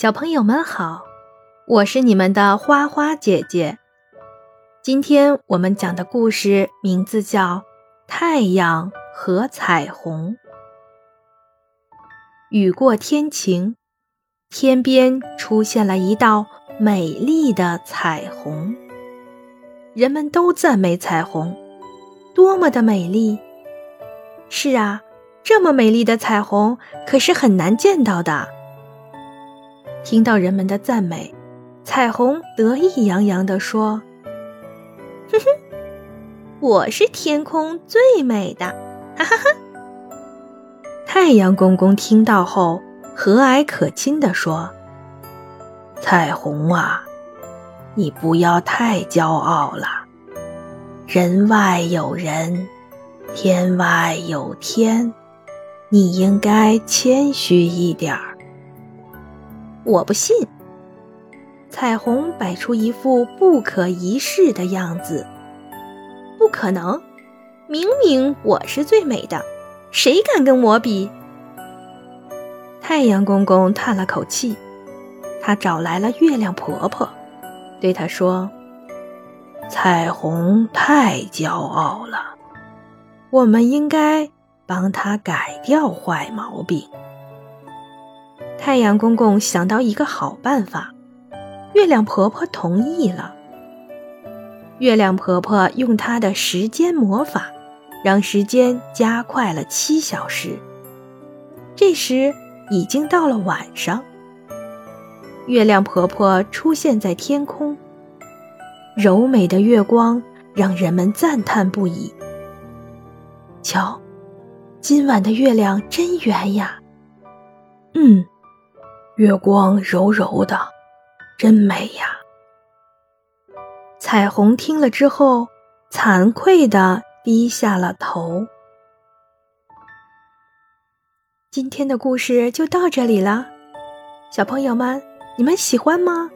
小朋友们好，我是你们的花花姐姐。今天我们讲的故事名字叫《太阳和彩虹》。雨过天晴，天边出现了一道美丽的彩虹。人们都赞美彩虹，多么的美丽！是啊，这么美丽的彩虹可是很难见到的。听到人们的赞美，彩虹得意洋洋地说：“哼哼，我是天空最美的！”哈哈哈。太阳公公听到后，和蔼可亲地说：“彩虹啊，你不要太骄傲了。人外有人，天外有天，你应该谦虚一点儿。”我不信。彩虹摆出一副不可一世的样子。不可能，明明我是最美的，谁敢跟我比？太阳公公叹了口气，他找来了月亮婆婆，对她说：“彩虹太骄傲了，我们应该帮她改掉坏毛病。”太阳公公想到一个好办法，月亮婆婆同意了。月亮婆婆用她的时间魔法，让时间加快了七小时。这时已经到了晚上。月亮婆婆出现在天空，柔美的月光让人们赞叹不已。瞧，今晚的月亮真圆呀！嗯。月光柔柔的，真美呀！彩虹听了之后，惭愧的低下了头。今天的故事就到这里了，小朋友们，你们喜欢吗？